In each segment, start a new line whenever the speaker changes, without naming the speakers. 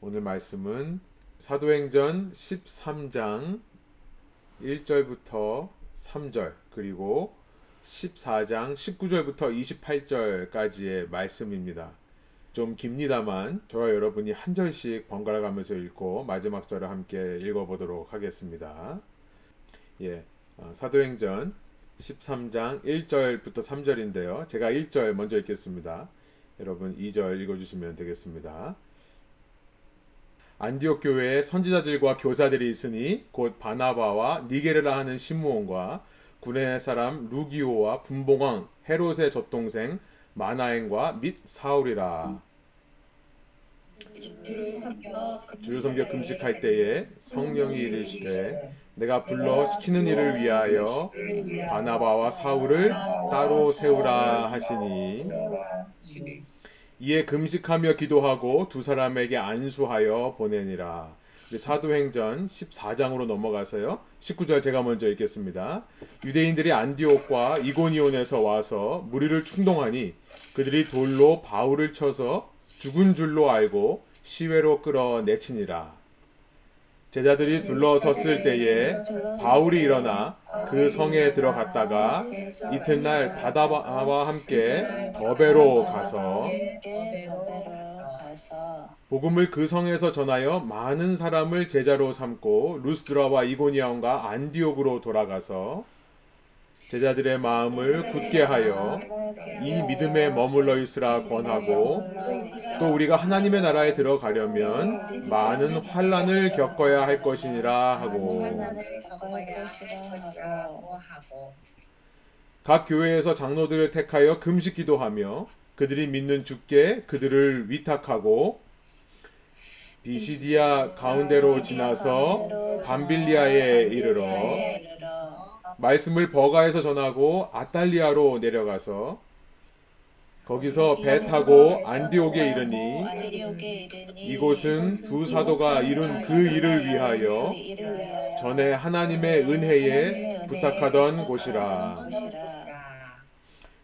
오늘 말씀은 사도행전 13장 1절부터 3절 그리고 14장 19절부터 28절까지의 말씀입니다. 좀 깁니다만 저와 여러분이 한 절씩 번갈아 가면서 읽고 마지막 절을 함께 읽어보도록 하겠습니다. 예, 어, 사도행전 13장 1절부터 3절인데요. 제가 1절 먼저 읽겠습니다. 여러분 2절 읽어주시면 되겠습니다. 안디옥 교회에 선지자들과 교사들이 있으니 곧 바나바와 니게르라 하는 시므온과 구레네 사람 루기오와 분봉왕 헤롯의 젖동생 마나엔과 및 사울이라. 주를 섬겨 금식할 때에 성령이 이르시되 내가 불러 시키는 일을 위하여 바나바와 사울을 따로 세우라 하시니 이에 금식하며 기도하고 두 사람에게 안수하여 보내니라. 사도행전 14장으로 넘어가서요. 19절 제가 먼저 읽겠습니다. 유대인들이 안디옥과 이고니온에서 와서 무리를 충동하니 그들이 돌로 바울을 쳐서 죽은 줄로 알고 시외로 끌어내치니라. 제자들이 둘러섰을 때에 바울이 일어나 그 성에 들어갔다가 이튿날 바다와 함께 더베로 가서 복음을 그 성에서 전하여 많은 사람을 제자로 삼고 루스드라와 이고니아온과 안디옥으로 돌아가서 제자들의 마음을 굳게 하여 이 믿음에 머물러 있으라 권하고 또 우리가 하나님의 나라에 들어가려면 많은 환란을 겪어야 할 것이니라 하고. 각 교회에서 장로들을 택하여 금식 기도하며 그들이 믿는 주께 그들을 위탁하고 비시디아 가운데로 지나서 밤빌리아에 이르러 말씀을 버가에서 전하고 아탈리아로 내려가서 거기서 배 타고 안디옥에 이르니 이곳은 두 사도가 이룬 그 일을 위하여 전에 하나님의 은혜에 부탁하던 곳이라.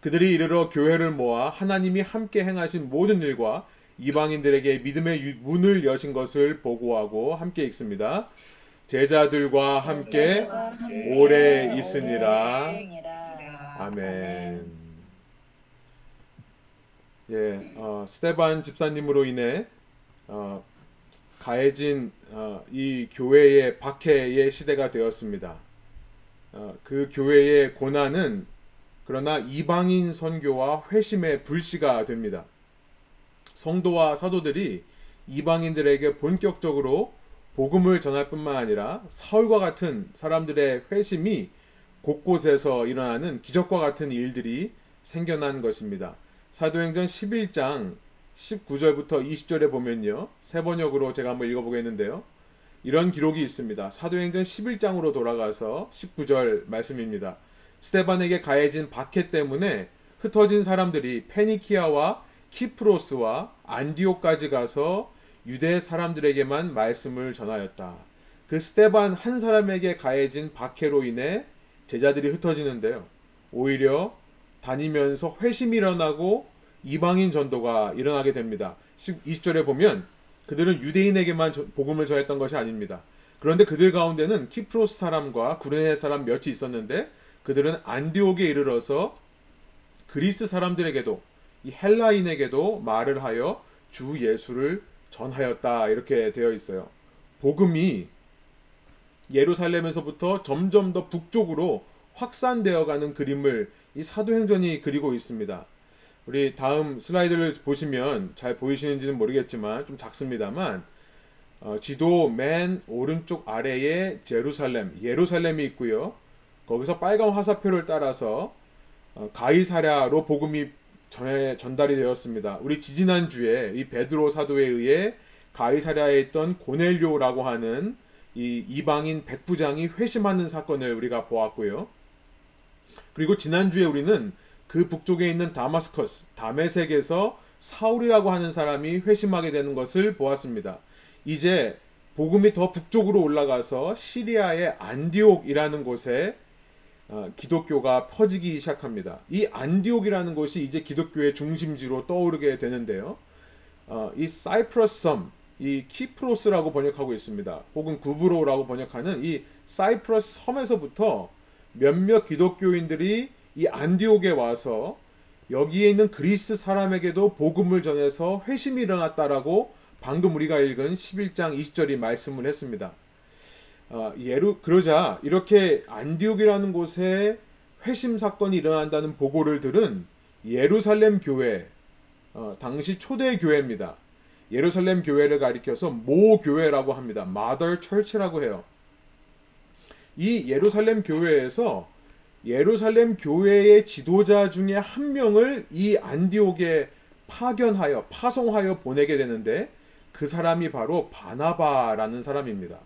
그들이 이르러 교회를 모아 하나님이 함께 행하신 모든 일과 이방인들에게 믿음의 문을 여신 것을 보고하고 함께 읽습니다. 제자들과 함께 오래 있으니라. 아멘. 예, 어, 스테반 집사님으로 인해 어, 가해진 어, 이 교회의 박해의 시대가 되었습니다. 어, 그 교회의 고난은 그러나 이방인 선교와 회심의 불씨가 됩니다. 성도와 사도들이 이방인들에게 본격적으로 복음을 전할 뿐만 아니라 사울과 같은 사람들의 회심이 곳곳에서 일어나는 기적과 같은 일들이 생겨난 것입니다. 사도행전 11장 19절부터 20절에 보면요. 세 번역으로 제가 한번 읽어보겠는데요. 이런 기록이 있습니다. 사도행전 11장으로 돌아가서 19절 말씀입니다. 스테반에게 가해진 박해 때문에 흩어진 사람들이 페니키아와 키프로스와 안디오까지 가서 유대 사람들에게만 말씀을 전하였다. 그 스테반 한 사람에게 가해진 박해로 인해 제자들이 흩어지는데요. 오히려 다니면서 회심이 일어나고 이방인 전도가 일어나게 됩니다. 20절에 보면 그들은 유대인에게만 복음을 전했던 것이 아닙니다. 그런데 그들 가운데는 키프로스 사람과 구레네 사람 몇이 있었는데 그들은 안디옥에 이르러서 그리스 사람들에게도 이 헬라인에게도 말을 하여 주 예수를 전하였다 이렇게 되어 있어요. 복음이 예루살렘에서부터 점점 더 북쪽으로 확산되어 가는 그림을 이 사도행전이 그리고 있습니다. 우리 다음 슬라이드를 보시면 잘 보이시는지는 모르겠지만 좀 작습니다만 어, 지도 맨 오른쪽 아래에 제루살렘, 예루살렘이 있고요. 거기서 빨간 화살표를 따라서 어, 가이사랴로 복음이 전에 전달이 되었습니다. 우리 지지난 주에 이 베드로 사도에 의해 가이사랴에 있던 고넬료라고 하는 이 이방인 백부장이 회심하는 사건을 우리가 보았고요. 그리고 지난주에 우리는 그 북쪽에 있는 다마스커스, 다메색에서 사울이라고 하는 사람이 회심하게 되는 것을 보았습니다. 이제 복음이 더 북쪽으로 올라가서 시리아의 안디옥이라는 곳에 어, 기독교가 퍼지기 시작합니다. 이 안디옥이라는 곳이 이제 기독교의 중심지로 떠오르게 되는데요. 어, 이 사이프러스 섬, 이 키프로스라고 번역하고 있습니다. 혹은 구브로라고 번역하는 이 사이프러스 섬에서부터 몇몇 기독교인들이 이 안디옥에 와서 여기에 있는 그리스 사람에게도 복음을 전해서 회심이 일어났다라고 방금 우리가 읽은 11장 20절이 말씀을 했습니다. 어, 예루 그러자 이렇게 안디옥이라는 곳에 회심 사건이 일어난다는 보고를 들은 예루살렘 교회 어, 당시 초대 교회입니다. 예루살렘 교회를 가리켜서 모 교회라고 합니다. Mother Church라고 해요. 이 예루살렘 교회에서 예루살렘 교회의 지도자 중에 한 명을 이 안디옥에 파견하여 파송하여 보내게 되는데 그 사람이 바로 바나바라는 사람입니다.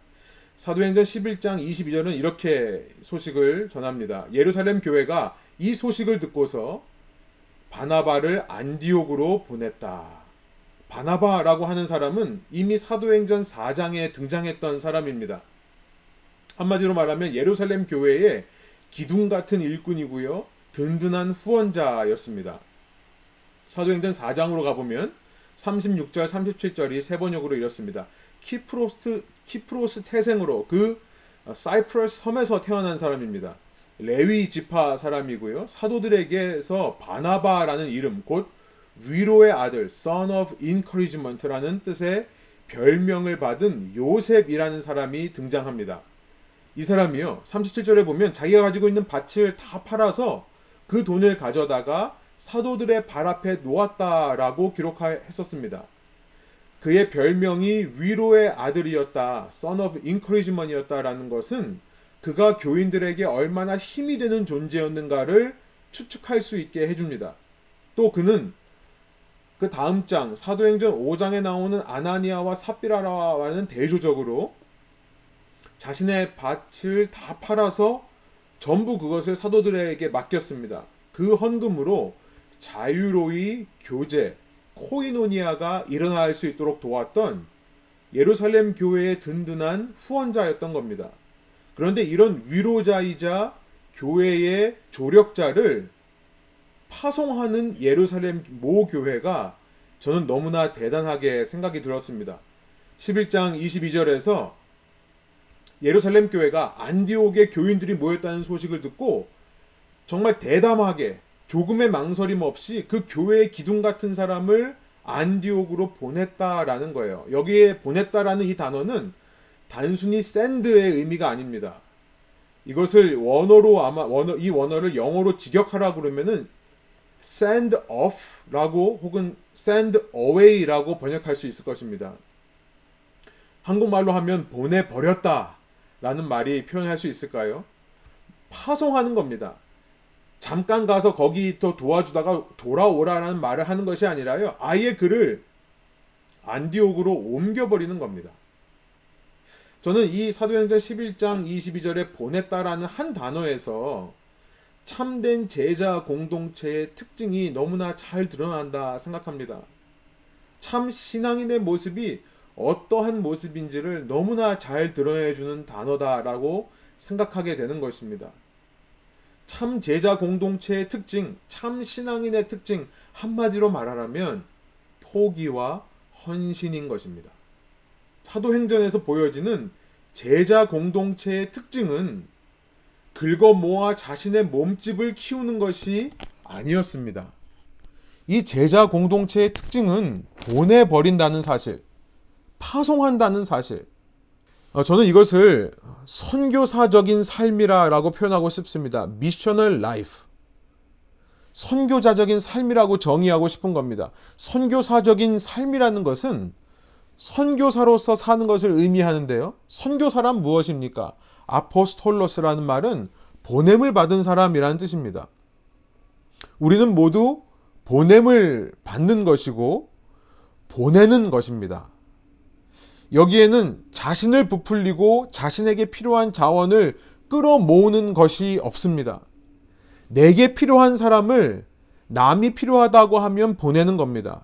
사도행전 11장 22절은 이렇게 소식을 전합니다. 예루살렘 교회가 이 소식을 듣고서 바나바를 안디옥으로 보냈다. 바나바라고 하는 사람은 이미 사도행전 4장에 등장했던 사람입니다. 한마디로 말하면 예루살렘 교회의 기둥 같은 일꾼이고요. 든든한 후원자였습니다. 사도행전 4장으로 가보면 36절, 37절이 세 번역으로 이렇습니다. 키프로스, 키프로스 태생으로 그 사이프러스 섬에서 태어난 사람입니다. 레위 지파 사람이고요. 사도들에게서 바나바라는 이름, 곧 위로의 아들, son of encouragement라는 뜻의 별명을 받은 요셉이라는 사람이 등장합니다. 이 사람이요. 37절에 보면 자기가 가지고 있는 밭을 다 팔아서 그 돈을 가져다가 사도들의 발 앞에 놓았다라고 기록했었습니다. 그의 별명이 위로의 아들이었다, son of encouragement이었다라는 것은 그가 교인들에게 얼마나 힘이 되는 존재였는가를 추측할 수 있게 해줍니다. 또 그는 그 다음 장 사도행전 5장에 나오는 아나니아와 삽비라와는 대조적으로 자신의 밭을 다 팔아서 전부 그것을 사도들에게 맡겼습니다. 그 헌금으로 자유로이 교제, 코이노니아가 일어날 수 있도록 도왔던 예루살렘 교회의 든든한 후원자였던 겁니다. 그런데 이런 위로자이자 교회의 조력자를 파송하는 예루살렘 모 교회가 저는 너무나 대단하게 생각이 들었습니다. 11장 22절에서 예루살렘 교회가 안디옥의 교인들이 모였다는 소식을 듣고 정말 대담하게 조금의 망설임 없이 그 교회의 기둥 같은 사람을 안디옥으로 보냈다라는 거예요. 여기에 보냈다라는 이 단어는 단순히 샌드의 의미가 아닙니다. 이것을 원어로 아마 원어, 이 원어를 영어로 직역하라 그러면은 send off라고 혹은 send away라고 번역할 수 있을 것입니다. 한국말로 하면 보내버렸다 라는 말이 표현할 수 있을까요? 파송하는 겁니다. 잠깐 가서 거기 또 도와주다가 돌아오라라는 말을 하는 것이 아니라요. 아예 그를 안디옥으로 옮겨버리는 겁니다. 저는 이 사도행전 11장 22절에 보냈다라는 한 단어에서 참된 제자 공동체의 특징이 너무나 잘 드러난다 생각합니다. 참 신앙인의 모습이 어떠한 모습인지를 너무나 잘 드러내주는 단어다라고 생각하게 되는 것입니다. 참 제자 공동체의 특징, 참 신앙인의 특징, 한마디로 말하라면 포기와 헌신인 것입니다. 사도행전에서 보여지는 제자 공동체의 특징은 긁어 모아 자신의 몸집을 키우는 것이 아니었습니다. 이 제자 공동체의 특징은 보내버린다는 사실, 파송한다는 사실. 어, 저는 이것을 선교사적인 삶이라고 표현하고 싶습니다. missional life. 선교자적인 삶이라고 정의하고 싶은 겁니다. 선교사적인 삶이라는 것은 선교사로서 사는 것을 의미하는데요. 선교사란 무엇입니까? 아포스톨로스라는 말은 보냄을 받은 사람이라는 뜻입니다. 우리는 모두 보냄을 받는 것이고 보내는 것입니다. 여기에는 자신을 부풀리고 자신에게 필요한 자원을 끌어모으는 것이 없습니다. 내게 필요한 사람을 남이 필요하다고 하면 보내는 겁니다.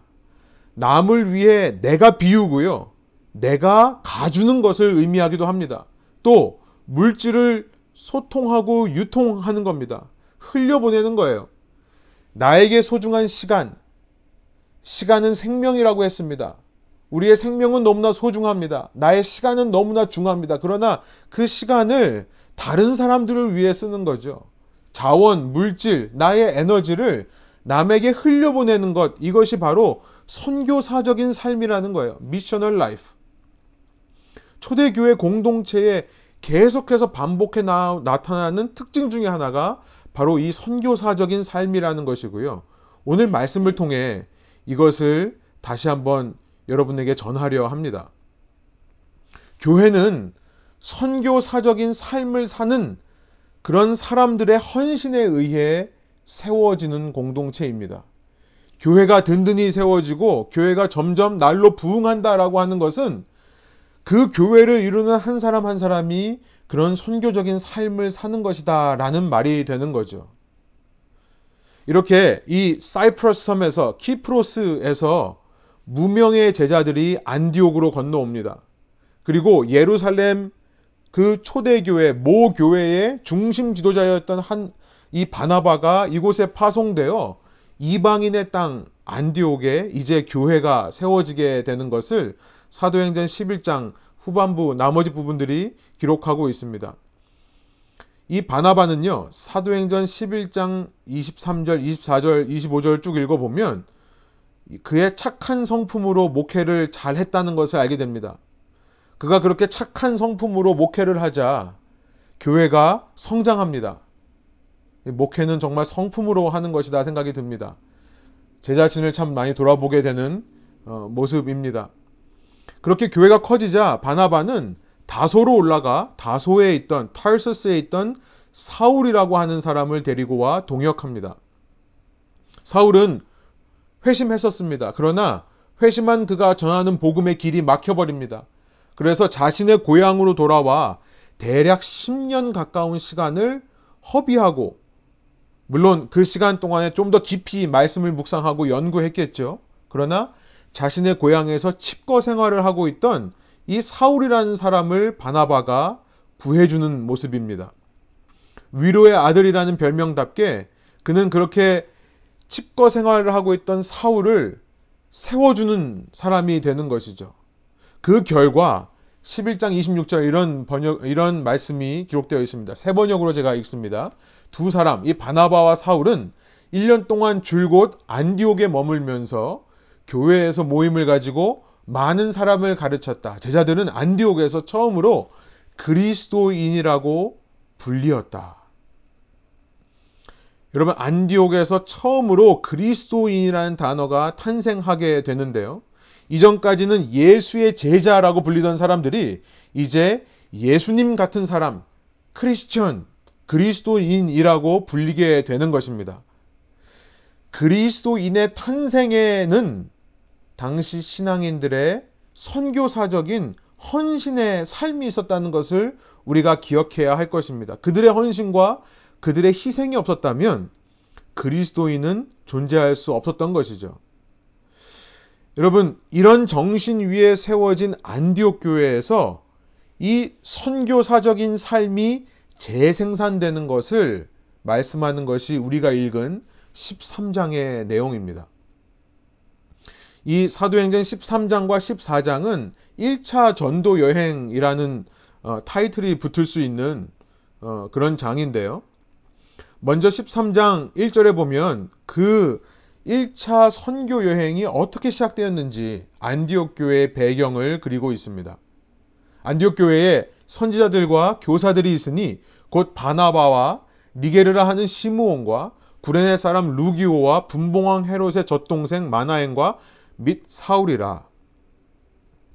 남을 위해 내가 비우고요. 내가 가주는 것을 의미하기도 합니다. 또 물질을 소통하고 유통하는 겁니다. 흘려보내는 거예요. 나에게 소중한 시간, 시간은 생명이라고 했습니다. 우리의 생명은 너무나 소중합니다. 나의 시간은 너무나 중요합니다. 그러나 그 시간을 다른 사람들을 위해 쓰는 거죠. 자원, 물질, 나의 에너지를 남에게 흘려보내는 것, 이것이 바로 선교사적인 삶이라는 거예요. missional life. 초대교회 공동체에 계속해서 반복해 나, 나타나는 특징 중의 하나가 바로 이 선교사적인 삶이라는 것이고요. 오늘 말씀을 통해 이것을 다시 한번 여러분에게 전하려 합니다. 교회는 선교사적인 삶을 사는 그런 사람들의 헌신에 의해 세워지는 공동체입니다. 교회가 든든히 세워지고 교회가 점점 날로 부흥한다라고 하는 것은 그 교회를 이루는 한 사람 한 사람이 그런 선교적인 삶을 사는 것이다 라는 말이 되는 거죠. 이렇게 이 사이프러스 섬에서 키프로스에서 무명의 제자들이 안디옥으로 건너옵니다. 그리고 예루살렘 그 초대교회 모 교회의 중심 지도자였던 한 이 바나바가 이곳에 파송되어 이방인의 땅 안디옥에 이제 교회가 세워지게 되는 것을 사도행전 11장 후반부 나머지 부분들이 기록하고 있습니다. 이 바나바는요, 사도행전 11장 23절, 24절, 25절 쭉 읽어보면 그의 착한 성품으로 목회를 잘 했다는 것을 알게 됩니다. 그가 그렇게 착한 성품으로 목회를 하자 교회가 성장합니다. 목회는 정말 성품으로 하는 것이다 생각이 듭니다. 제 자신을 참 많이 돌아보게 되는 어, 모습입니다. 그렇게 교회가 커지자 바나바는 다소로 올라가 다소에 있던 탈서스에 있던 사울이라고 하는 사람을 데리고 와 동역합니다. 사울은 회심했었습니다. 그러나 회심한 그가 전하는 복음의 길이 막혀버립니다. 그래서 자신의 고향으로 돌아와 대략 10년 가까운 시간을 허비하고 물론 그 시간 동안에 좀 더 깊이 말씀을 묵상하고 연구했겠죠. 그러나 자신의 고향에서 칩거 생활을 하고 있던 이 사울이라는 사람을 바나바가 구해주는 모습입니다. 위로의 아들이라는 별명답게 그는 그렇게 칩거 생활을 하고 있던 사울을 세워주는 사람이 되는 것이죠. 그 결과 11장 26절 이런 번역, 이런 말씀이 기록되어 있습니다. 세 번역으로 제가 읽습니다. 두 사람, 이 바나바와 사울은 1년 동안 줄곧 안디옥에 머물면서 교회에서 모임을 가지고 많은 사람을 가르쳤다. 제자들은 안디옥에서 처음으로 그리스도인이라고 불리었다. 여러분, 안디옥에서 처음으로 그리스도인이라는 단어가 탄생하게 되는데요. 이전까지는 예수의 제자라고 불리던 사람들이 이제 예수님 같은 사람, 크리스천, 그리스도인이라고 불리게 되는 것입니다. 그리스도인의 탄생에는 당시 신앙인들의 선교사적인 헌신의 삶이 있었다는 것을 우리가 기억해야 할 것입니다. 그들의 헌신과 그들의 희생이 없었다면 그리스도인은 존재할 수 없었던 것이죠. 여러분, 이런 정신 위에 세워진 안디옥 교회에서 이 선교사적인 삶이 재생산되는 것을 말씀하는 것이 우리가 읽은 13장의 내용입니다. 이 사도행전 13장과 14장은 1차 전도 여행이라는 어, 타이틀이 붙을 수 있는 어, 그런 장인데요. 먼저 13장 1절에 보면 그 1차 선교 여행이 어떻게 시작되었는지 안디옥 교회의 배경을 그리고 있습니다. 안디옥 교회에 선지자들과 교사들이 있으니 곧 바나바와 니게르라 하는 시므온과 구레네 사람 루기오와 분봉왕 헤롯의 젖동생 마나엔과 및 사울이라.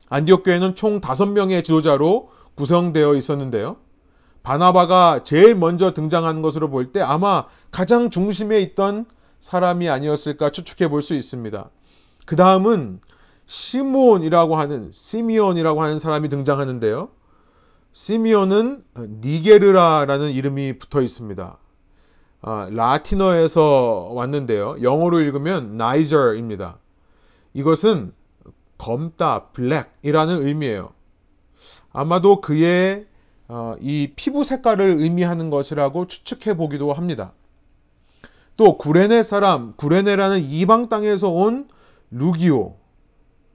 안디옥 교회는 총 5명의 지도자로 구성되어 있었는데요. 바나바가 제일 먼저 등장하는 것으로 볼 때 아마 가장 중심에 있던 사람이 아니었을까 추측해 볼 수 있습니다. 그 다음은 시므온이라고 하는 시미온이라고 하는 사람이 등장하는데요. 시미온은 니게르라라는 이름이 붙어 있습니다. 아, 라틴어에서 왔는데요. 영어로 읽으면 나이저입니다. 이것은 검다, 블랙이라는 의미예요. 아마도 그의 어, 이 피부 색깔을 의미하는 것이라고 추측해 보기도 합니다. 또 구레네 사람, 구레네라는 이방 땅에서 온 루기오,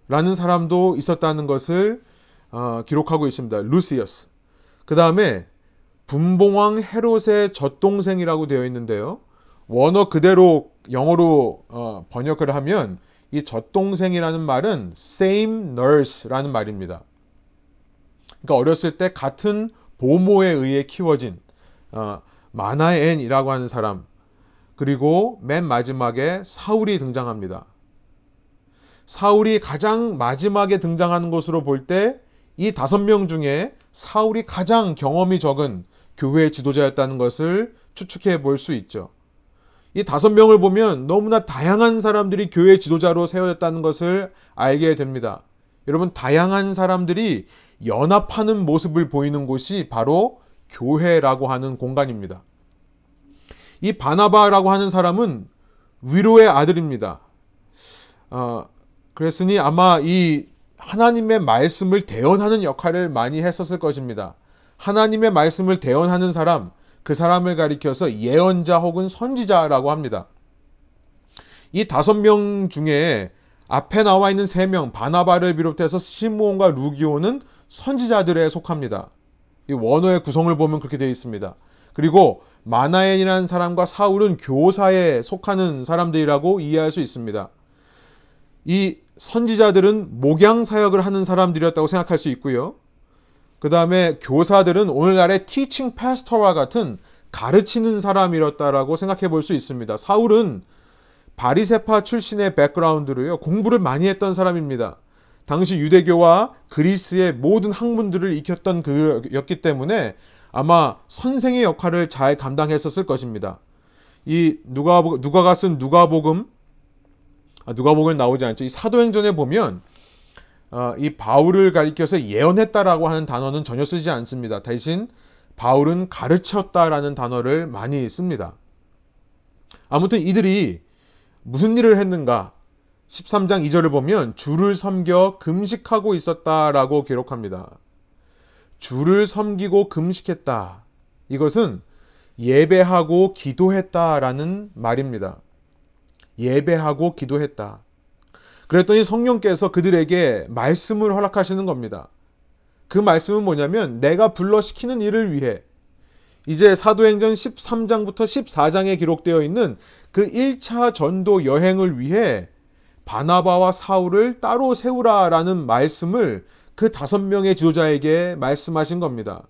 라는 사람도 있었다는 것을 어, 기록하고 있습니다. 루시어스. 그 다음에 분봉왕 헤롯의 젖동생이라고 되어 있는데요. 원어 그대로 영어로 어, 번역을 하면 이 젖동생이라는 말은 same nurse라는 말입니다. 그러니까 어렸을 때 같은 보모에 의해 키워진 어, 마나엔이라고 하는 사람 그리고 맨 마지막에 사울이 등장합니다. 사울이 가장 마지막에 등장하는 것으로 볼 때 이 다섯 명 중에 사울이 가장 경험이 적은 교회 지도자였다는 것을 추측해 볼 수 있죠. 이 다섯 명을 보면 너무나 다양한 사람들이 교회 지도자로 세워졌다는 것을 알게 됩니다. 여러분, 다양한 사람들이 연합하는 모습을 보이는 곳이 바로 교회라고 하는 공간입니다. 이 바나바라고 하는 사람은 위로의 아들입니다. 어, 그랬으니 아마 이 하나님의 말씀을 대언하는 역할을 많이 했었을 것입니다. 하나님의 말씀을 대언하는 사람, 그 사람을 가리켜서 예언자 혹은 선지자라고 합니다. 이 다섯 명 중에 앞에 나와 있는 세 명, 바나바를 비롯해서 시므온과 루기오는 선지자들에 속합니다. 이 원어의 구성을 보면 그렇게 되어 있습니다. 그리고 마나엔이라는 사람과 사울은 교사에 속하는 사람들이라고 이해할 수 있습니다. 이 선지자들은 목양 사역을 하는 사람들이었다고 생각할 수 있고요. 그 다음에 교사들은 오늘날의 티칭 패스터와 같은 가르치는 사람이었다라고 생각해 볼 수 있습니다. 사울은 바리세파 출신의 백그라운드로요. 공부를 많이 했던 사람입니다. 당시 유대교와 그리스의 모든 학문들을 익혔던 그였기 때문에 아마 선생의 역할을 잘 감당했었을 것입니다. 이 누가 누가가 쓴 누가복음 아, 누가복음 나오지 않죠. 이 사도행전에 보면 어, 이 바울을 가리켜서 예언했다라고 하는 단어는 전혀 쓰지 않습니다. 대신 바울은 가르쳤다라는 단어를 많이 씁니다. 아무튼 이들이 무슨 일을 했는가? 13장 2절을 보면 주를 섬겨 금식하고 있었다라고 기록합니다. 주를 섬기고 금식했다. 이것은 예배하고 기도했다라는 말입니다. 예배하고 기도했다. 그랬더니 성령께서 그들에게 말씀을 허락하시는 겁니다. 그 말씀은 뭐냐면 내가 불러 시키는 일을 위해 이제 사도행전 13장부터 14장에 기록되어 있는 그 1차 전도 여행을 위해 바나바와 사울을 따로 세우라라는 말씀을 그 다섯 명의 지도자에게 말씀하신 겁니다.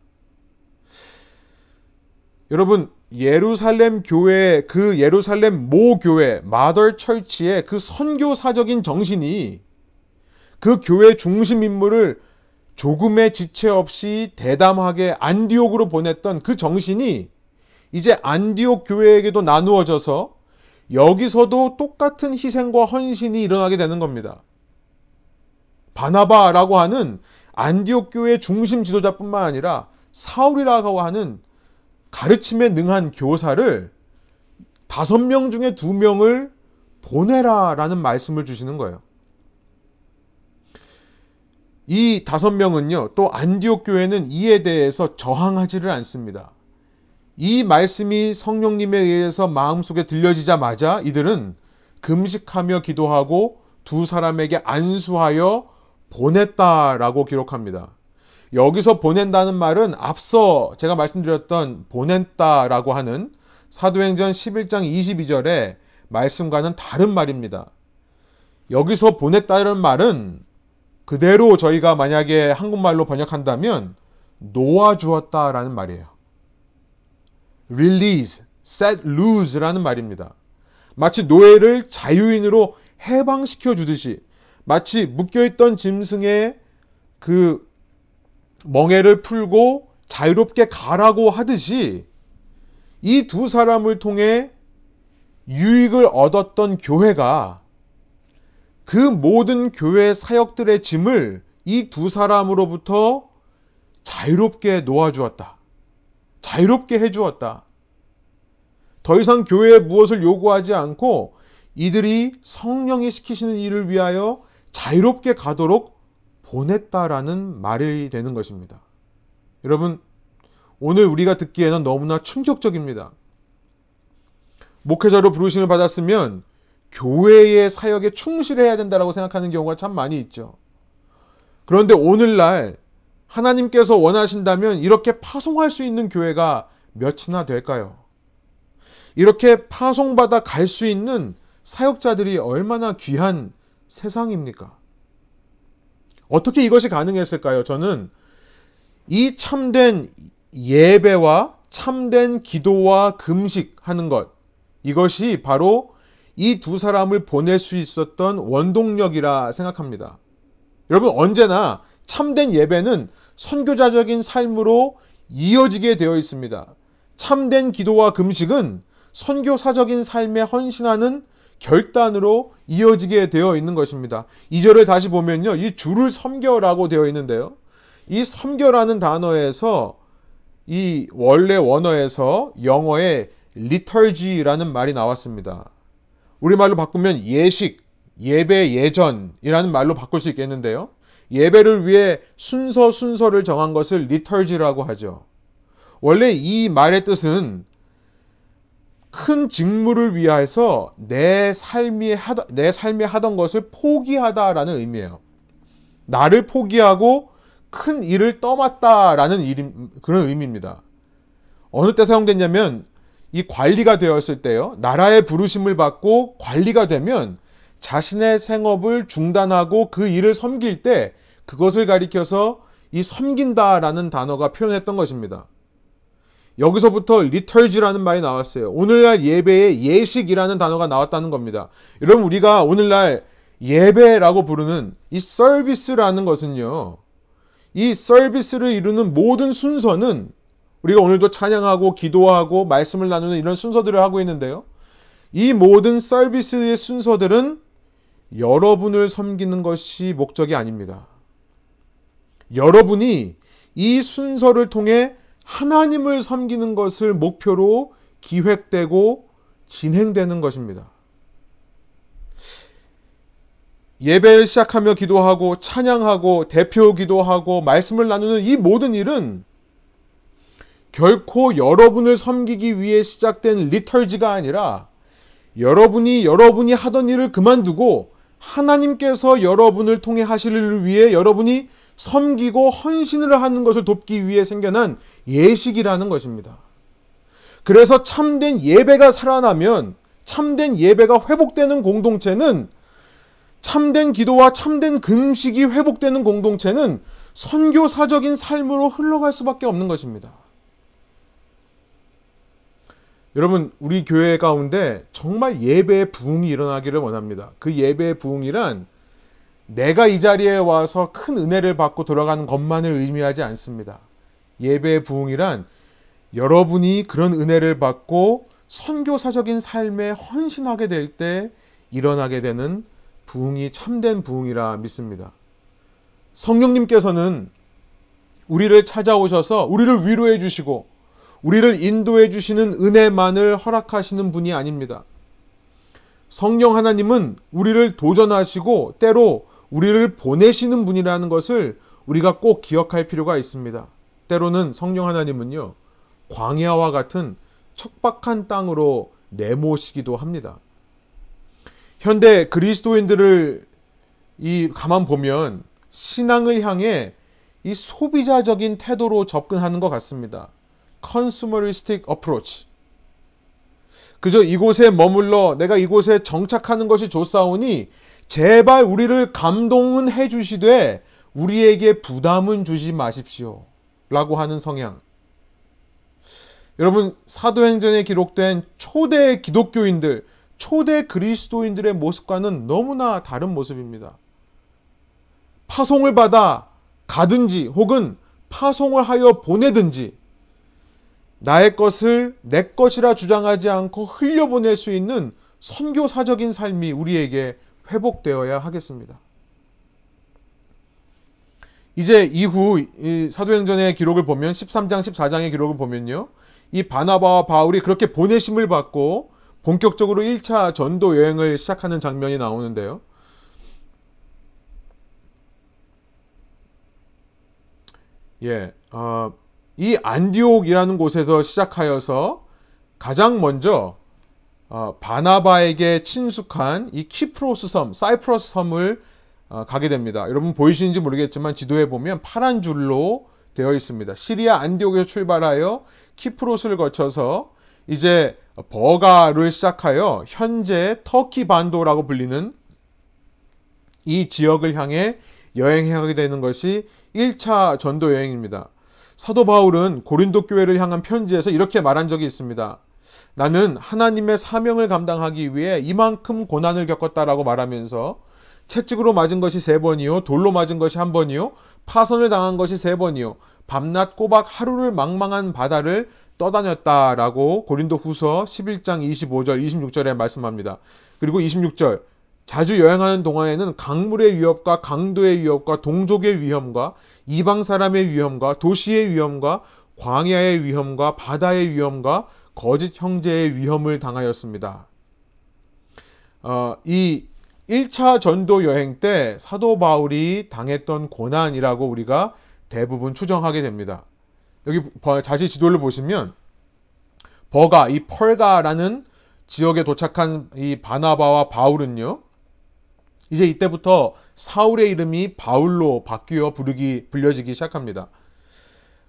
여러분, 예루살렘 교회, 그 예루살렘 모 교회, 마더 철치의 그 선교사적인 정신이 그 교회 중심 인물을 조금의 지체 없이 대담하게 안디옥으로 보냈던 그 정신이 이제 안디옥 교회에게도 나누어져서 여기서도 똑같은 희생과 헌신이 일어나게 되는 겁니다. 바나바라고 하는 안디옥 교회 중심 지도자뿐만 아니라 사울이라고 하는 가르침에 능한 교사를 다섯 명 중에 두 명을 보내라라는 말씀을 주시는 거예요. 이 다섯 명은요, 또 안디옥 교회는 이에 대해서 저항하지를 않습니다. 이 말씀이 성령님에 의해서 마음속에 들려지자마자 이들은 금식하며 기도하고 두 사람에게 안수하여 보냈다라고 기록합니다. 여기서 보낸다는 말은 앞서 제가 말씀드렸던 보냈다라고 하는 사도행전 11장 22절의 말씀과는 다른 말입니다. 여기서 보냈다는 말은 그대로 저희가 만약에 한국말로 번역한다면 놓아주었다라는 말이에요. Release, set loose라는 말입니다. 마치 노예를 자유인으로 해방시켜 주듯이 마치 묶여있던 짐승의 그 멍에를 풀고 자유롭게 가라고 하듯이 이 두 사람을 통해 유익을 얻었던 교회가 그 모든 교회 사역들의 짐을 이 두 사람으로부터 자유롭게 놓아주었다. 자유롭게 해주었다. 더 이상 교회에 무엇을 요구하지 않고 이들이 성령이 시키시는 일을 위하여 자유롭게 가도록 보냈다라는 말이 되는 것입니다. 여러분, 오늘 우리가 듣기에는 너무나 충격적입니다. 목회자로 부르심을 받았으면 교회의 사역에 충실해야 된다라고 생각하는 경우가 참 많이 있죠. 그런데 오늘날 하나님께서 원하신다면 이렇게 파송할 수 있는 교회가 몇이나 될까요? 이렇게 파송받아 갈 수 있는 사역자들이 얼마나 귀한 세상입니까? 어떻게 이것이 가능했을까요? 저는 이 참된 예배와 참된 기도와 금식하는 것, 이것이 바로 이 두 사람을 보낼 수 있었던 원동력이라 생각합니다. 여러분, 언제나 참된 예배는 선교자적인 삶으로 이어지게 되어 있습니다. 참된 기도와 금식은 선교사적인 삶에 헌신하는 결단으로 이어지게 되어 있는 것입니다. 2절을 다시 보면요. 이 주를 섬겨라고 되어 있는데요. 이 섬겨라는 단어에서 이 원래 원어에서 영어의 liturgy라는 말이 나왔습니다. 우리말로 바꾸면 예식, 예배 예전이라는 말로 바꿀 수 있겠는데요. 예배를 위해 순서 순서를 정한 것을 liturgy라고 하죠. 원래 이 말의 뜻은 큰 직무를 위해서 내 삶이 하다, 내 삶이 하던 것을 포기하다라는 의미예요. 나를 포기하고 큰 일을 떠맡다라는 일, 그런 의미입니다. 어느 때 사용됐냐면 이 관리가 되었을 때요. 나라의 부르심을 받고 관리가 되면 자신의 생업을 중단하고 그 일을 섬길 때 그것을 가리켜서 이 섬긴다라는 단어가 표현했던 것입니다. 여기서부터 리털지라는 말이 나왔어요. 오늘날 예배에 예식이라는 단어가 나왔다는 겁니다. 여러분 우리가 오늘날 예배라고 부르는 이 서비스라는 것은요. 이 서비스를 이루는 모든 순서는 우리가 오늘도 찬양하고 기도하고 말씀을 나누는 이런 순서들을 하고 있는데요. 이 모든 서비스의 순서들은 여러분을 섬기는 것이 목적이 아닙니다. 여러분이 이 순서를 통해 하나님을 섬기는 것을 목표로 기획되고 진행되는 것입니다. 예배를 시작하며 기도하고 찬양하고 대표 기도하고 말씀을 나누는 이 모든 일은 결코 여러분을 섬기기 위해 시작된 리털지가 아니라 여러분이 여러분이 하던 일을 그만두고 하나님께서 여러분을 통해 하실 일을 위해 여러분이 섬기고 헌신을 하는 것을 돕기 위해 생겨난 예식이라는 것입니다. 그래서 참된 예배가 살아나면 참된 예배가 회복되는 공동체는 참된 기도와 참된 금식이 회복되는 공동체는 선교사적인 삶으로 흘러갈 수밖에 없는 것입니다. 여러분, 우리 교회 가운데 정말 예배의 부흥이 일어나기를 원합니다. 그 예배의 부흥이란 내가 이 자리에 와서 큰 은혜를 받고 돌아가는 것만을 의미하지 않습니다. 예배의 부흥이란 여러분이 그런 은혜를 받고 선교사적인 삶에 헌신하게 될 때 일어나게 되는 부흥이 참된 부흥이라 믿습니다. 성령님께서는 우리를 찾아오셔서 우리를 위로해 주시고 우리를 인도해 주시는 은혜만을 허락하시는 분이 아닙니다. 성령 하나님은 우리를 도전하시고 때로 우리를 보내시는 분이라는 것을 우리가 꼭 기억할 필요가 있습니다. 때로는 성령 하나님은요, 광야와 같은 척박한 땅으로 내모시기도 합니다. 현대 그리스도인들을 이 가만 보면 신앙을 향해 이 소비자적인 태도로 접근하는 것 같습니다. Consumeristic approach. 그저 이곳에 머물러 내가 이곳에 정착하는 것이 좋사오니 제발 우리를 감동은 해 주시되 우리에게 부담은 주지 마십시오. 라고 하는 성향. 여러분, 사도행전에 기록된 초대 기독교인들, 초대 그리스도인들의 모습과는 너무나 다른 모습입니다. 파송을 받아 가든지 혹은 파송을 하여 보내든지 나의 것을 내 것이라 주장하지 않고 흘려보낼 수 있는 선교사적인 삶이 우리에게 회복되어야 하겠습니다. 이제 이후 사도행전의 기록을 보면 13장 14장의 기록을 보면요. 이 바나바와 바울이 그렇게 보내심을 받고 본격적으로 1차 전도 여행을 시작하는 장면이 나오는데요. 예, 어, 이 안디옥이라는 곳에서 시작하여서 가장 먼저 어, 바나바에게 친숙한 이 키프로스 섬, 사이프러스 섬을 어, 가게 됩니다. 여러분 보이시는지 모르겠지만 지도에 보면 파란 줄로 되어 있습니다. 시리아 안디옥에서 출발하여 키프로스를 거쳐서 이제 버가를 시작하여 현재 터키 반도라고 불리는 이 지역을 향해 여행하게 되는 것이 1차 전도 여행입니다. 사도 바울은 고린도 교회를 향한 편지에서 이렇게 말한 적이 있습니다. 나는 하나님의 사명을 감당하기 위해 이만큼 고난을 겪었다라고 말하면서 채찍으로 맞은 것이 세 번이요, 돌로 맞은 것이 한 번이요, 파선을 당한 것이 세 번이요, 밤낮 꼬박 하루를 망망한 바다를 떠다녔다라고 고린도 후서 11장 25절, 26절에 말씀합니다. 그리고 26절, 자주 여행하는 동안에는 강물의 위협과 강도의 위협과 동족의 위험과 이방 사람의 위험과 도시의 위험과 광야의 위험과 바다의 위험과 거짓 형제의 위험을 당하였습니다. 어, 이 1차 전도 여행 때 사도 바울이 당했던 고난이라고 우리가 대부분 추정하게 됩니다. 여기 자시 지도를 보시면 버가 이 펄가라는 지역에 도착한 이 바나바와 바울은요. 이제 이때부터 사울의 이름이 바울로 바뀌어 부르기 불려지기 시작합니다.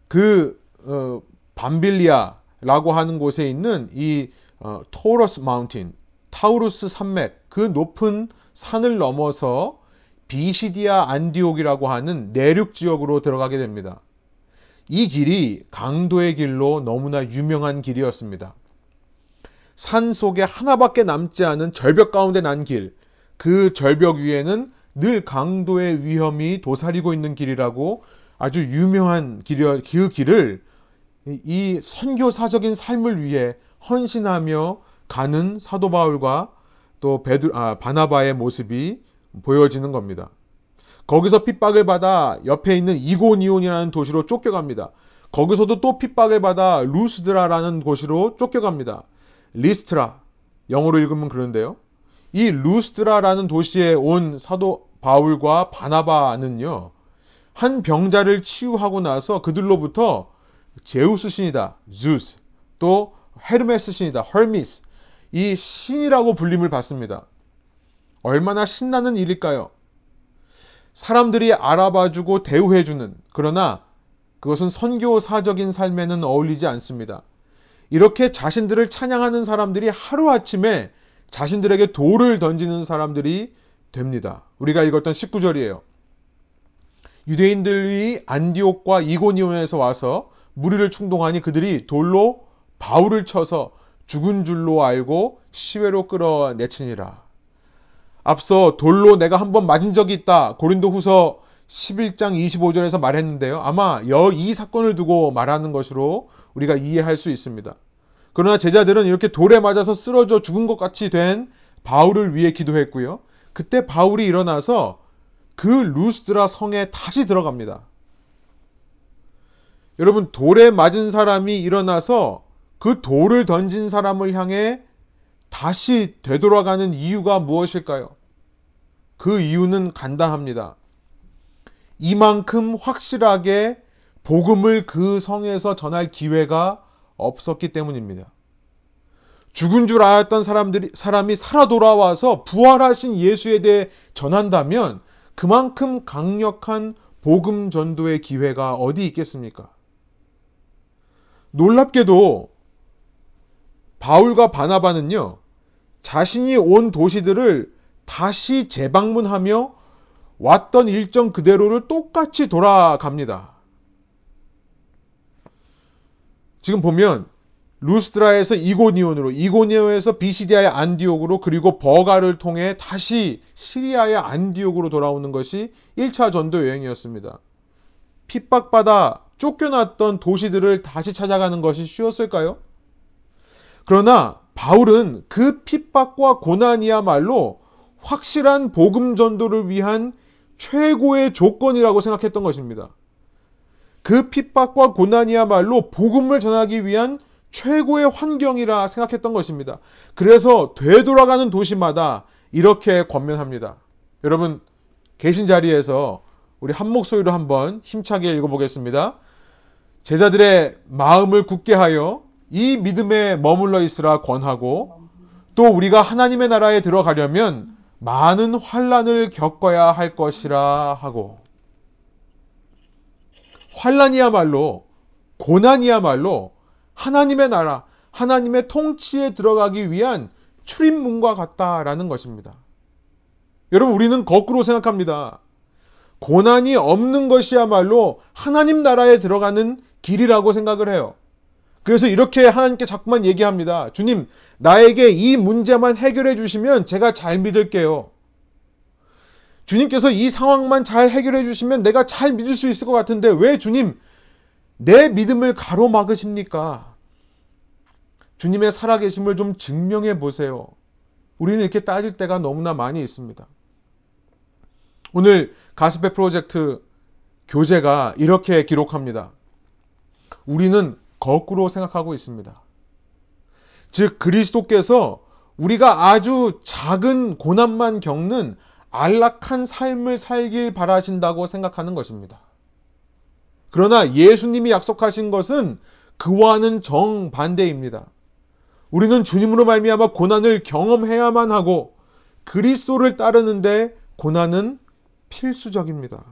그 어, 밤빌리아라고 하는 곳에 있는 이 어, Taurus Mountain, 타우루스 산맥, 그 높은 산을 넘어서 비시디아 안디옥이라고 하는 내륙 지역으로 들어가게 됩니다. 이 길이 강도의 길로 너무나 유명한 길이었습니다. 산 속에 하나밖에 남지 않은 절벽 가운데 난 길, 그 절벽 위에는 늘 강도의 위험이 도사리고 있는 길이라고 아주 유명한 길이, 그 길을 이 선교사적인 삶을 위해 헌신하며 가는 사도 바울과 또 베드, 아, 바나바의 모습이 보여지는 겁니다. 거기서 핍박을 받아 옆에 있는 이고니온이라는 도시로 쫓겨갑니다. 거기서도 또 핍박을 받아 루스드라라는 곳으로 쫓겨갑니다. 리스트라 영어로 읽으면 그런데요. 이 루스드라라는 도시에 온 사도 바울과 바나바는요. 한 병자를 치유하고 나서 그들로부터 제우스 신이다. 주스. 또 헤르메스 신이다. 헐미스. 이 신이라고 불림을 받습니다. 얼마나 신나는 일일까요? 사람들이 알아봐주고 대우해주는, 그러나 그것은 선교사적인 삶에는 어울리지 않습니다. 이렇게 자신들을 찬양하는 사람들이 하루아침에 자신들에게 돌을 던지는 사람들이 됩니다. 우리가 읽었던 19절이에요. 유대인들이 안디옥과 이고니온에서 와서 무리를 충동하니 그들이 돌로 바울을 쳐서 죽은 줄로 알고 시외로 끌어내치니라. 앞서 돌로 내가 한번 맞은 적이 있다. 고린도 후서 11장 25절에서 말했는데요. 아마 여 이 사건을 두고 말하는 것으로 우리가 이해할 수 있습니다. 그러나 제자들은 이렇게 돌에 맞아서 쓰러져 죽은 것 같이 된 바울을 위해 기도했고요. 그때 바울이 일어나서 그 루스드라 성에 다시 들어갑니다. 여러분, 돌에 맞은 사람이 일어나서 그 돌을 던진 사람을 향해 다시 되돌아가는 이유가 무엇일까요? 그 이유는 간단합니다. 이만큼 확실하게 복음을 그 성에서 전할 기회가 없었기 때문입니다. 죽은 줄 알았던 사람들이, 사람이 살아 돌아와서 부활하신 예수에 대해 전한다면 그만큼 강력한 복음 전도의 기회가 어디 있겠습니까? 놀랍게도 바울과 바나바는요, 자신이 온 도시들을 다시 재방문하며 왔던 일정 그대로를 똑같이 돌아갑니다. 지금 보면 루스트라에서 이고니온으로, 이고니온에서 비시디아의 안디옥으로, 그리고 버가를 통해 다시 시리아의 안디옥으로 돌아오는 것이 1차 전도 여행이었습니다. 핍박받아 쫓겨났던 도시들을 다시 찾아가는 것이 쉬웠을까요? 그러나 바울은 그 핍박과 고난이야말로 확실한 복음 전도를 위한 최고의 조건이라고 생각했던 것입니다. 그 핍박과 고난이야말로 복음을 전하기 위한 최고의 환경이라 생각했던 것입니다. 그래서 되돌아가는 도시마다 이렇게 권면합니다. 여러분 계신 자리에서 우리 한 목소리로 한번 힘차게 읽어보겠습니다. 제자들의 마음을 굳게 하여 이 믿음에 머물러 있으라 권하고 또 우리가 하나님의 나라에 들어가려면 많은 환란을 겪어야 할 것이라 하고 환란이야말로 고난이야말로 하나님의 나라, 하나님의 통치에 들어가기 위한 출입문과 같다라는 것입니다. 여러분 우리는 거꾸로 생각합니다. 고난이 없는 것이야말로 하나님 나라에 들어가는 길이라고 생각을 해요. 그래서 이렇게 하나님께 자꾸만 얘기합니다. 주님, 나에게 이 문제만 해결해 주시면 제가 잘 믿을게요. 주님께서 이 상황만 잘 해결해 주시면 내가 잘 믿을 수 있을 것 같은데 왜 주님 내 믿음을 가로막으십니까? 주님의 살아계심을 좀 증명해 보세요. 우리는 이렇게 따질 때가 너무나 많이 있습니다. 오늘 가스페 프로젝트 교재가 이렇게 기록합니다. 우리는 거꾸로 생각하고 있습니다. 즉, 그리스도께서 우리가 아주 작은 고난만 겪는 안락한 삶을 살길 바라신다고 생각하는 것입니다. 그러나 예수님이 약속하신 것은 그와는 정반대입니다. 우리는 주님으로 말미암아 고난을 경험해야만 하고 그리스도를 따르는데 고난은 필수적입니다.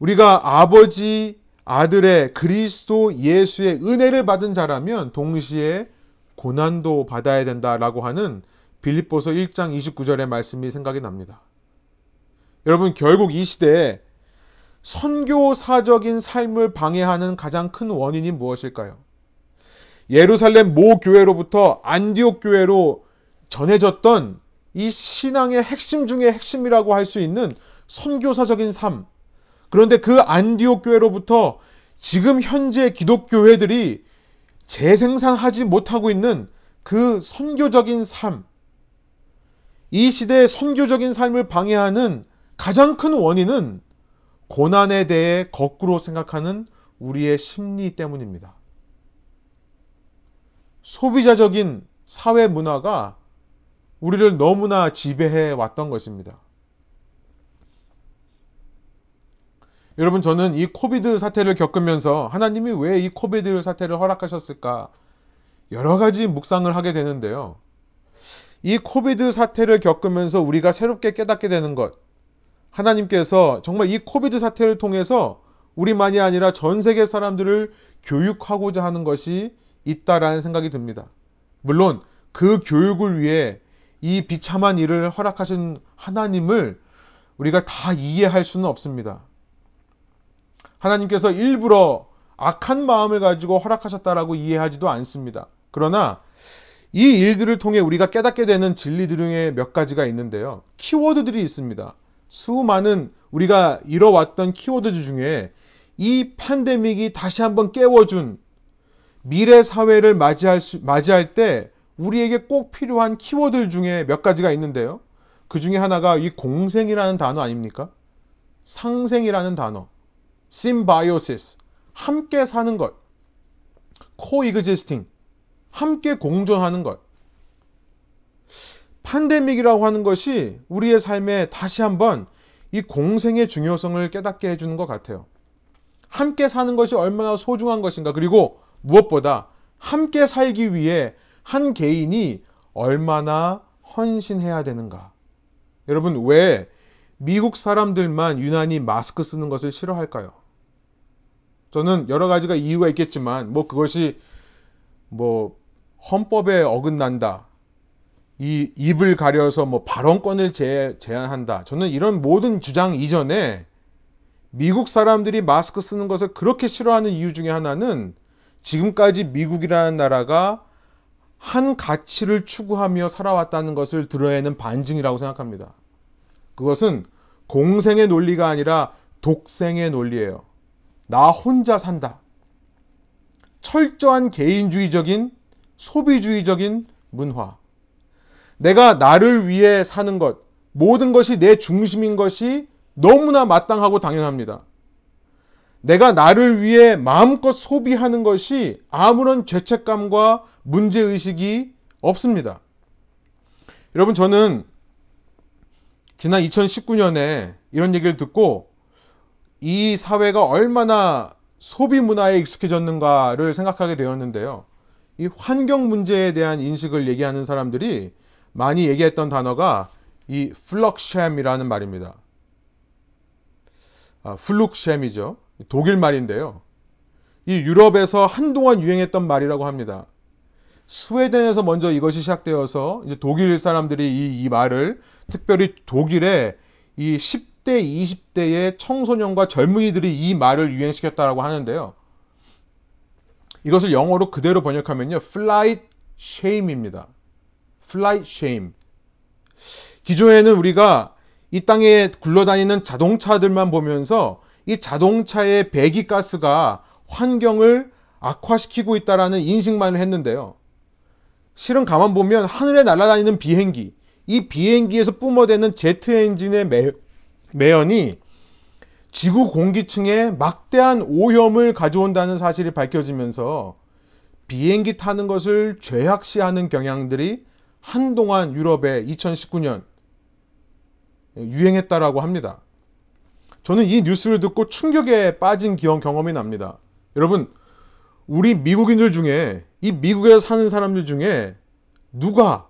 우리가 아버지 아들의 그리스도 예수의 은혜를 받은 자라면 동시에 고난도 받아야 된다라고 하는 빌립보서 1장 29절의 말씀이 생각이 납니다. 여러분 결국 이 시대에 선교사적인 삶을 방해하는 가장 큰 원인이 무엇일까요? 예루살렘 모 교회로부터 안디옥 교회로 전해졌던 이 신앙의 핵심 중의 핵심이라고 할 수 있는 선교사적인 삶. 그런데 그 안디옥 교회로부터 지금 현재 기독교회들이 재생산하지 못하고 있는 그 선교적인 삶. 이 시대의 선교적인 삶을 방해하는 가장 큰 원인은 고난에 대해 거꾸로 생각하는 우리의 심리 때문입니다. 소비자적인 사회 문화가 우리를 너무나 지배해 왔던 것입니다. 여러분, 저는 이 COVID 사태를 겪으면서 하나님이 왜 이 COVID 사태를 허락하셨을까? 여러 가지 묵상을 하게 되는데요. 이 COVID 사태를 겪으면서 우리가 새롭게 깨닫게 되는 것. 하나님께서 정말 이 COVID 사태를 통해서 우리만이 아니라 전 세계 사람들을 교육하고자 하는 것이 있다라는 생각이 듭니다. 물론 그 교육을 위해 이 비참한 일을 허락하신 하나님을 우리가 다 이해할 수는 없습니다. 하나님께서 일부러 악한 마음을 가지고 허락하셨다라고 이해하지도 않습니다. 그러나 이 일들을 통해 우리가 깨닫게 되는 진리들 중에 몇 가지가 있는데요. 키워드들이 있습니다. 수많은 우리가 잃어왔던 키워드 중에 이 팬데믹이 다시 한번 깨워준 미래 사회를 맞이할, 수, 맞이할 때 우리에게 꼭 필요한 키워드 중에 몇 가지가 있는데요. 그 중에 하나가 이 공생이라는 단어 아닙니까? 상생이라는 단어. symbiosis. 함께 사는 것. coexisting. 함께 공존하는 것. 판데믹이라고 하는 것이 우리의 삶에 다시 한번 이 공생의 중요성을 깨닫게 해주는 것 같아요. 함께 사는 것이 얼마나 소중한 것인가. 그리고 무엇보다 함께 살기 위해 한 개인이 얼마나 헌신해야 되는가. 여러분, 왜 미국 사람들만 유난히 마스크 쓰는 것을 싫어할까요? 저는 여러 가지가 이유가 있겠지만, 뭐 그것이 뭐 헌법에 어긋난다. 이 입을 가려서 뭐 발언권을 제, 제한한다. 저는 이런 모든 주장 이전에 미국 사람들이 마스크 쓰는 것을 그렇게 싫어하는 이유 중에 하나는 지금까지 미국이라는 나라가 한 가치를 추구하며 살아왔다는 것을 드러내는 반증이라고 생각합니다. 그것은 공생의 논리가 아니라 독생의 논리예요. 나 혼자 산다. 철저한 개인주의적인 소비주의적인 문화. 내가 나를 위해 사는 것, 모든 것이 내 중심인 것이 너무나 마땅하고 당연합니다. 내가 나를 위해 마음껏 소비하는 것이 아무런 죄책감과 문제의식이 없습니다. 여러분, 저는 지난 2019년에 이런 얘기를 듣고 이 사회가 얼마나 소비 문화에 익숙해졌는가를 생각하게 되었는데요. 이 환경 문제에 대한 인식을 얘기하는 사람들이 많이 얘기했던 단어가 이 플럭샴이라는 말입니다. 아, 플룩샴이죠. 독일 말인데요. 이 유럽에서 한동안 유행했던 말이라고 합니다. 스웨덴에서 먼저 이것이 시작되어서 이제 독일 사람들이 이, 이 말을 특별히 독일의 이 10대, 20대의 청소년과 젊은이들이 이 말을 유행시켰다라고 하는데요. 이것을 영어로 그대로 번역하면요. flight shame입니다. Flight shame. 기존에는 우리가 이 땅에 굴러다니는 자동차들만 보면서 이 자동차의 배기가스가 환경을 악화시키고 있다라는 인식만을 했는데요. 실은 가만 보면 하늘에 날아다니는 비행기, 이 비행기에서 뿜어대는 제트 엔진의 매, 매연이 지구 공기층에 막대한 오염을 가져온다는 사실이 밝혀지면서 비행기 타는 것을 죄악시하는 경향들이 한동안 유럽에 2019년 유행했다라고 합니다. 저는 이 뉴스를 듣고 충격에 빠진 기억 경험이 납니다. 여러분, 우리 미국인들 중에 이 미국에서 사는 사람들 중에 누가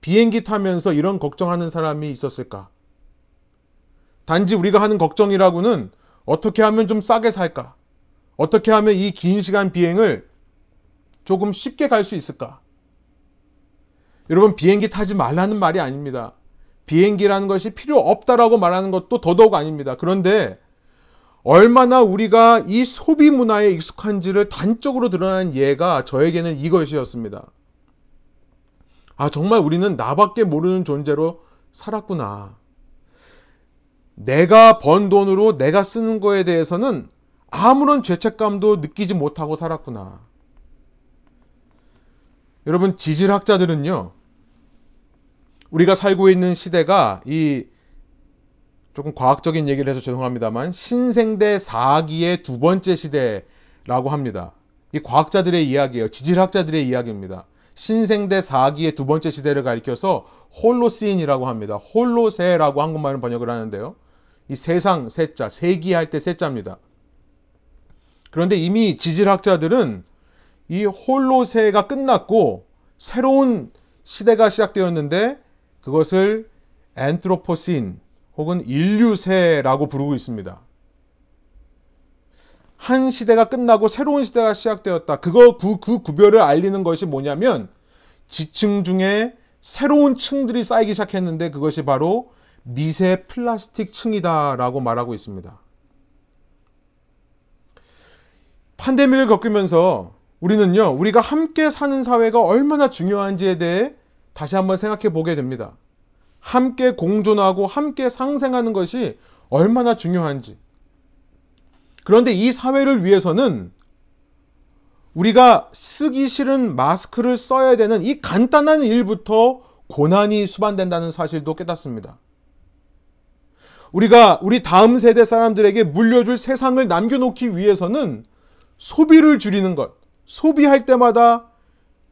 비행기 타면서 이런 걱정하는 사람이 있었을까? 단지 우리가 하는 걱정이라고는 어떻게 하면 좀 싸게 살까? 어떻게 하면 이 긴 시간 비행을 조금 쉽게 갈 수 있을까? 여러분, 비행기 타지 말라는 말이 아닙니다. 비행기라는 것이 필요 없다라고 말하는 것도 더더욱 아닙니다. 그런데 얼마나 우리가 이 소비 문화에 익숙한지를 단적으로 드러난 예가 저에게는 이것이었습니다. 아, 정말 우리는 나밖에 모르는 존재로 살았구나. 내가 번 돈으로 내가 쓰는 거에 대해서는 아무런 죄책감도 느끼지 못하고 살았구나. 여러분, 지질학자들은요, 우리가 살고 있는 시대가 이 조금 과학적인 얘기를 해서 죄송합니다만 신생대 4기의 두 번째 시대라고 합니다. 이 과학자들의 이야기예요. 지질학자들의 이야기입니다. 신생대 4기의 두 번째 시대를 가리켜서 홀로시인이라고 합니다. 홀로세라고 한국말은 번역을 하는데요. 이 세상 세자, 세기 할 때 세자입니다. 그런데 이미 지질학자들은 이 홀로세가 끝났고 새로운 시대가 시작되었는데 그것을 엔트로포신 혹은 인류세라고 부르고 있습니다. 한 시대가 끝나고 새로운 시대가 시작되었다. 그거 그, 그 구별을 알리는 것이 뭐냐면 지층 중에 새로운 층들이 쌓이기 시작했는데 그것이 바로 미세 플라스틱 층이다라고 말하고 있습니다. 팬데믹을 겪으면서 우리는요, 우리가 함께 사는 사회가 얼마나 중요한지에 대해 다시 한번 생각해 보게 됩니다. 함께 공존하고 함께 상생하는 것이 얼마나 중요한지. 그런데 이 사회를 위해서는 우리가 쓰기 싫은 마스크를 써야 되는 이 간단한 일부터 고난이 수반된다는 사실도 깨닫습니다. 우리가 우리 다음 세대 사람들에게 물려줄 세상을 남겨놓기 위해서는 소비를 줄이는 것, 소비할 때마다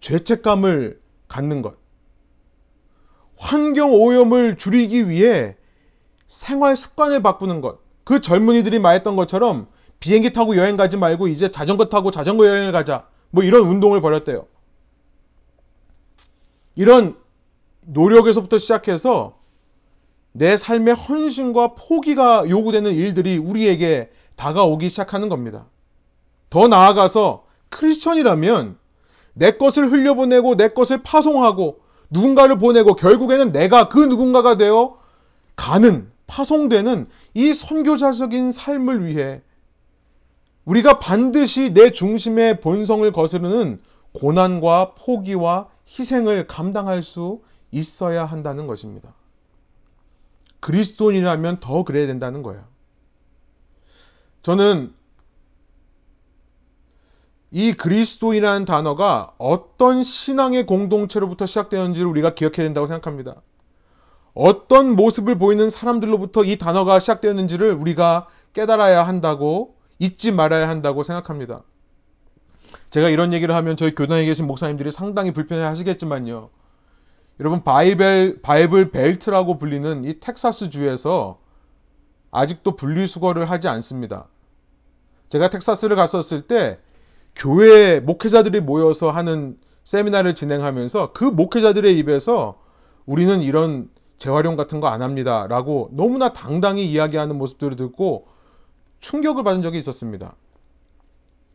죄책감을 갖는 것, 환경 오염을 줄이기 위해 생활 습관을 바꾸는 것, 그 젊은이들이 말했던 것처럼 비행기 타고 여행 가지 말고 이제 자전거 타고 자전거 여행을 가자. 뭐 이런 운동을 벌였대요. 이런 노력에서부터 시작해서 내 삶의 헌신과 포기가 요구되는 일들이 우리에게 다가오기 시작하는 겁니다. 더 나아가서 크리스천이라면 내 것을 흘려보내고 내 것을 파송하고 누군가를 보내고 결국에는 내가 그 누군가가 되어 가는 파송되는 이 선교자적인 삶을 위해 우리가 반드시 내 중심의 본성을 거스르는 고난과 포기와 희생을 감당할 수 있어야 한다는 것입니다. 그리스도인이라면 더 그래야 된다는 거예요. 저는 이 그리스도인이라는 단어가 어떤 신앙의 공동체로부터 시작되었는지를 우리가 기억해야 된다고 생각합니다. 어떤 모습을 보이는 사람들로부터 이 단어가 시작되었는지를 우리가 깨달아야 한다고 잊지 말아야 한다고 생각합니다. 제가 이런 얘기를 하면 저희 교단에 계신 목사님들이 상당히 불편해 하시겠지만요. 여러분 바이벨 Bible Belt라고 불리는 이 텍사스 주에서 아직도 분리수거를 하지 않습니다. 제가 텍사스를 갔었을 때 교회 목회자들이 모여서 하는 세미나를 진행하면서 그 목회자들의 입에서 우리는 이런 재활용 같은 거 안 합니다. 라고 너무나 당당히 이야기하는 모습들을 듣고 충격을 받은 적이 있었습니다.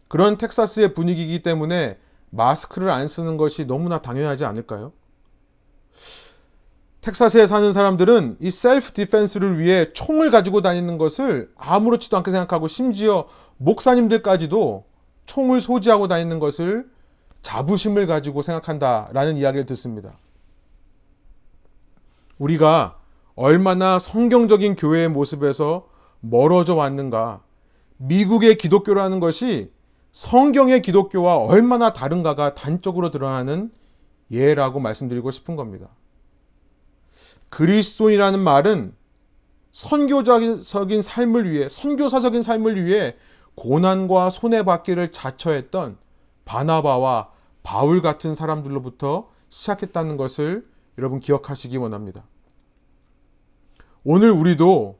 그런 텍사스의 분위기이기 때문에 마스크를 안 쓰는 것이 너무나 당연하지 않을까요? 텍사스에 사는 사람들은 이 셀프 디펜스를 위해 총을 가지고 다니는 것을 아무렇지도 않게 생각하고 심지어 목사님들까지도 총을 소지하고 다니는 것을 자부심을 가지고 생각한다라는 이야기를 듣습니다. 우리가 얼마나 성경적인 교회의 모습에서 멀어져 왔는가, 미국의 기독교라는 것이 성경의 기독교와 얼마나 다른가가 단적으로 드러나는 예라고 말씀드리고 싶은 겁니다. 그리스도인이라는 말은 선교적인 삶을 위해, 선교사적인 삶을 위해 고난과 손해받기를 자처했던 바나바와 바울 같은 사람들로부터 시작했다는 것을 여러분 기억하시기 원합니다. 오늘 우리도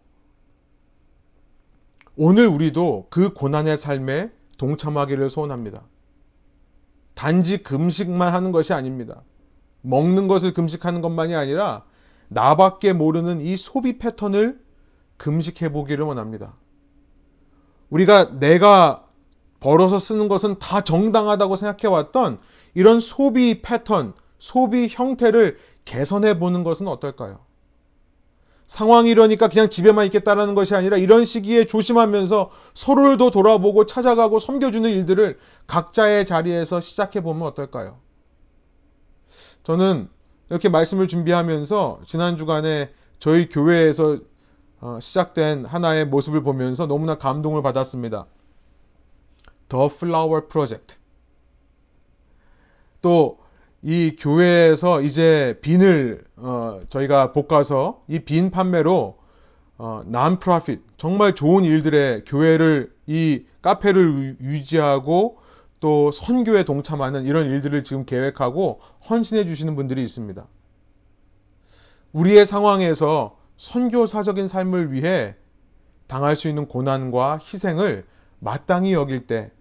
오늘 우리도 그 고난의 삶에 동참하기를 소원합니다. 단지 금식만 하는 것이 아닙니다. 먹는 것을 금식하는 것만이 아니라 나밖에 모르는 이 소비 패턴을 금식해 보기를 원합니다. 우리가 내가 벌어서 쓰는 것은 다 정당하다고 생각해 왔던 이런 소비 패턴, 소비 형태를 개선해 보는 것은 어떨까요? 상황이 이러니까 그냥 집에만 있겠다라는 것이 아니라 이런 시기에 조심하면서 서로를 더 돌아보고 찾아가고 섬겨주는 일들을 각자의 자리에서 시작해 보면 어떨까요? 저는 이렇게 말씀을 준비하면서 지난 주간에 저희 교회에서 어, 시작된 하나의 모습을 보면서 너무나 감동을 받았습니다. The Flower Project. 또이 교회에서 이제 빈을 어, 저희가 볶아서 이 빈 판매로 어, non-profit 정말 좋은 일들의 교회를 이 카페를 유지하고 또 선교에 동참하는 이런 일들을 지금 계획하고 헌신해 주시는 분들이 있습니다. 우리의 상황에서 선교사적인 삶을 위해 당할 수 있는 고난과 희생을 마땅히 여길 때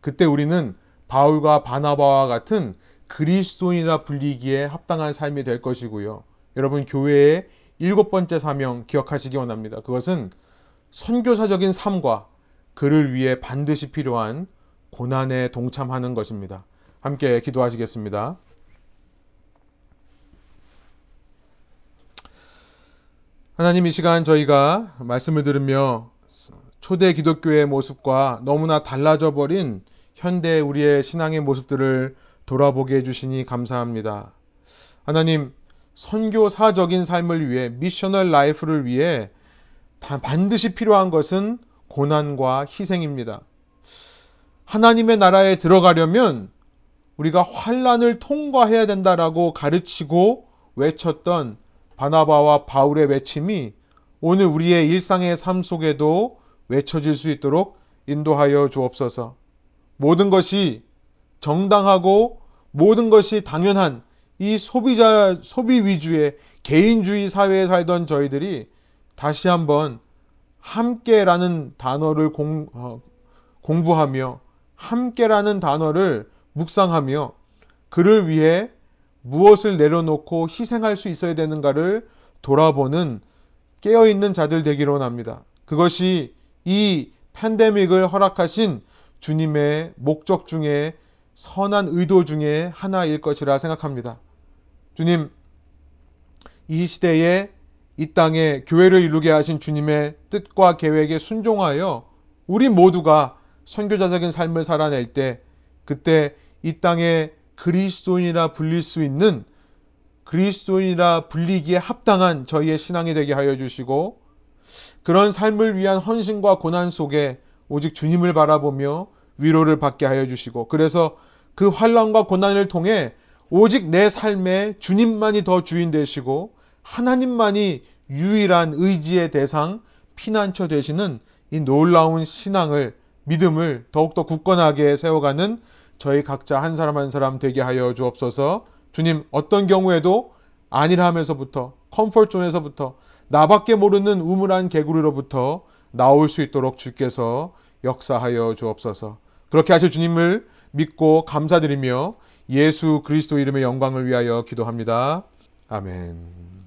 그때 우리는 바울과 바나바와 같은 그리스도인이라 불리기에 합당한 삶이 될 것이고요. 여러분 교회의 일곱 번째 사명 기억하시기 원합니다. 그것은 선교사적인 삶과 그를 위해 반드시 필요한 고난에 동참하는 것입니다. 함께 기도하시겠습니다. 하나님 이 시간 저희가 말씀을 들으며 초대 기독교의 모습과 너무나 달라져 버린 현대 우리의 신앙의 모습들을 돌아보게 해주시니 감사합니다. 하나님, 선교사적인 삶을 위해, missional life를 위해 반드시 필요한 것은 고난과 희생입니다. 하나님의 나라에 들어가려면 우리가 환란을 통과해야 된다라고 가르치고 외쳤던 바나바와 바울의 외침이 오늘 우리의 일상의 삶 속에도 외쳐질 수 있도록 인도하여 주옵소서. 모든 것이 정당하고 모든 것이 당연한 이 소비자, 소비 위주의 개인주의 사회에 살던 저희들이 다시 한번 함께라는 단어를 공, 어, 공부하며 함께라는 단어를 묵상하며 그를 위해 무엇을 내려놓고 희생할 수 있어야 되는가를 돌아보는 깨어있는 자들 되기로 원합니다. 그것이 이 팬데믹을 허락하신 주님의 목적 중에 선한 의도 중에 하나일 것이라 생각합니다. 주님, 이 시대에 이 땅에 교회를 이루게 하신 주님의 뜻과 계획에 순종하여 우리 모두가 선교자적인 삶을 살아낼 때 그때 이 땅에 그리스도인이라 불릴 수 있는 그리스도인이라 불리기에 합당한 저희의 신앙이 되게 하여 주시고 그런 삶을 위한 헌신과 고난 속에 오직 주님을 바라보며 위로를 받게 하여 주시고 그래서 그 환란과 고난을 통해 오직 내 삶에 주님만이 더 주인 되시고 하나님만이 유일한 의지의 대상 피난처 되시는 이 놀라운 신앙을 믿음을 더욱더 굳건하게 세워가는 저희 각자 한 사람 한 사람 되게 하여 주옵소서. 주님 어떤 경우에도 하면서부터 comfort zone에서부터 나밖에 모르는 우물 안 개구리로부터 나올 수 있도록 주께서 역사하여 주옵소서. 그렇게 하실 주님을 믿고 감사드리며 예수 그리스도 이름의 영광을 위하여 기도합니다. 아멘.